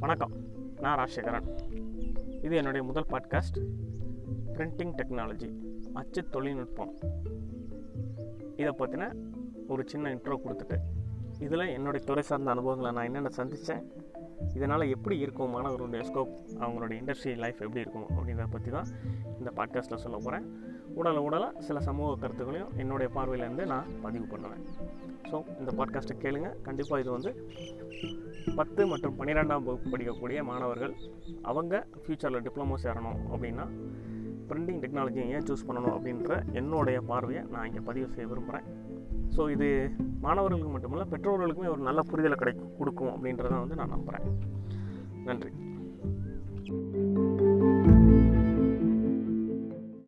வணக்கம். நான் ராஜசேகரன். இது என்னுடைய முதல் பாட்காஸ்ட் பிரிண்டிங் டெக்னாலஜி அச்சு தொழில்நுட்பம். இதை பற்றின ஒரு சின்ன இன்ட்ரோ கொடுத்துட்டு இதில் என்னுடைய துறை சார்ந்த அனுபவங்களை நான் என்னென்ன சந்தித்தேன் இதனால் எப்படி இருக்கும் மாணவர்களுடைய ஸ்கோப் அவங்களுடைய இண்டஸ்ட்ரி லைஃப் எப்படி இருக்கும் அப்படிங்கிறத பற்றி தான் இந்த பாட்காஸ்ட்டில் சொல்ல போகிறேன் உடல உடலாக சில சமூக கருத்துக்களையும் என்னுடைய பார்வையிலேருந்து நான் பதிவு பண்ணுவேன். ஸோ இந்த பாட்காஸ்ட்டை கேளுங்க. கண்டிப்பாக இது வந்து பத்து மற்றும் பன்னிரெண்டாம் வகுப்பு படிக்கக்கூடிய மாணவர்கள் அவங்க ஃப்யூச்சரில் டிப்ளமோ சேரணும் அப்படின்னா பிரிண்டிங் டெக்னாலஜியை ஏன் சூஸ் பண்ணணும் அப்படின்ற என்னுடைய பார்வையை நான் இங்கே பதிவு செய்ய விரும்புகிறேன் ஸோ இது மாணவர்களுக்கு மட்டுமல்ல பெற்றோர்களுக்குமே ஒரு நல்ல புரிதலை கிடைக்கும் கொடுக்கும் அப்படின்றத வந்து நான் நம்புகிறேன் நன்றி.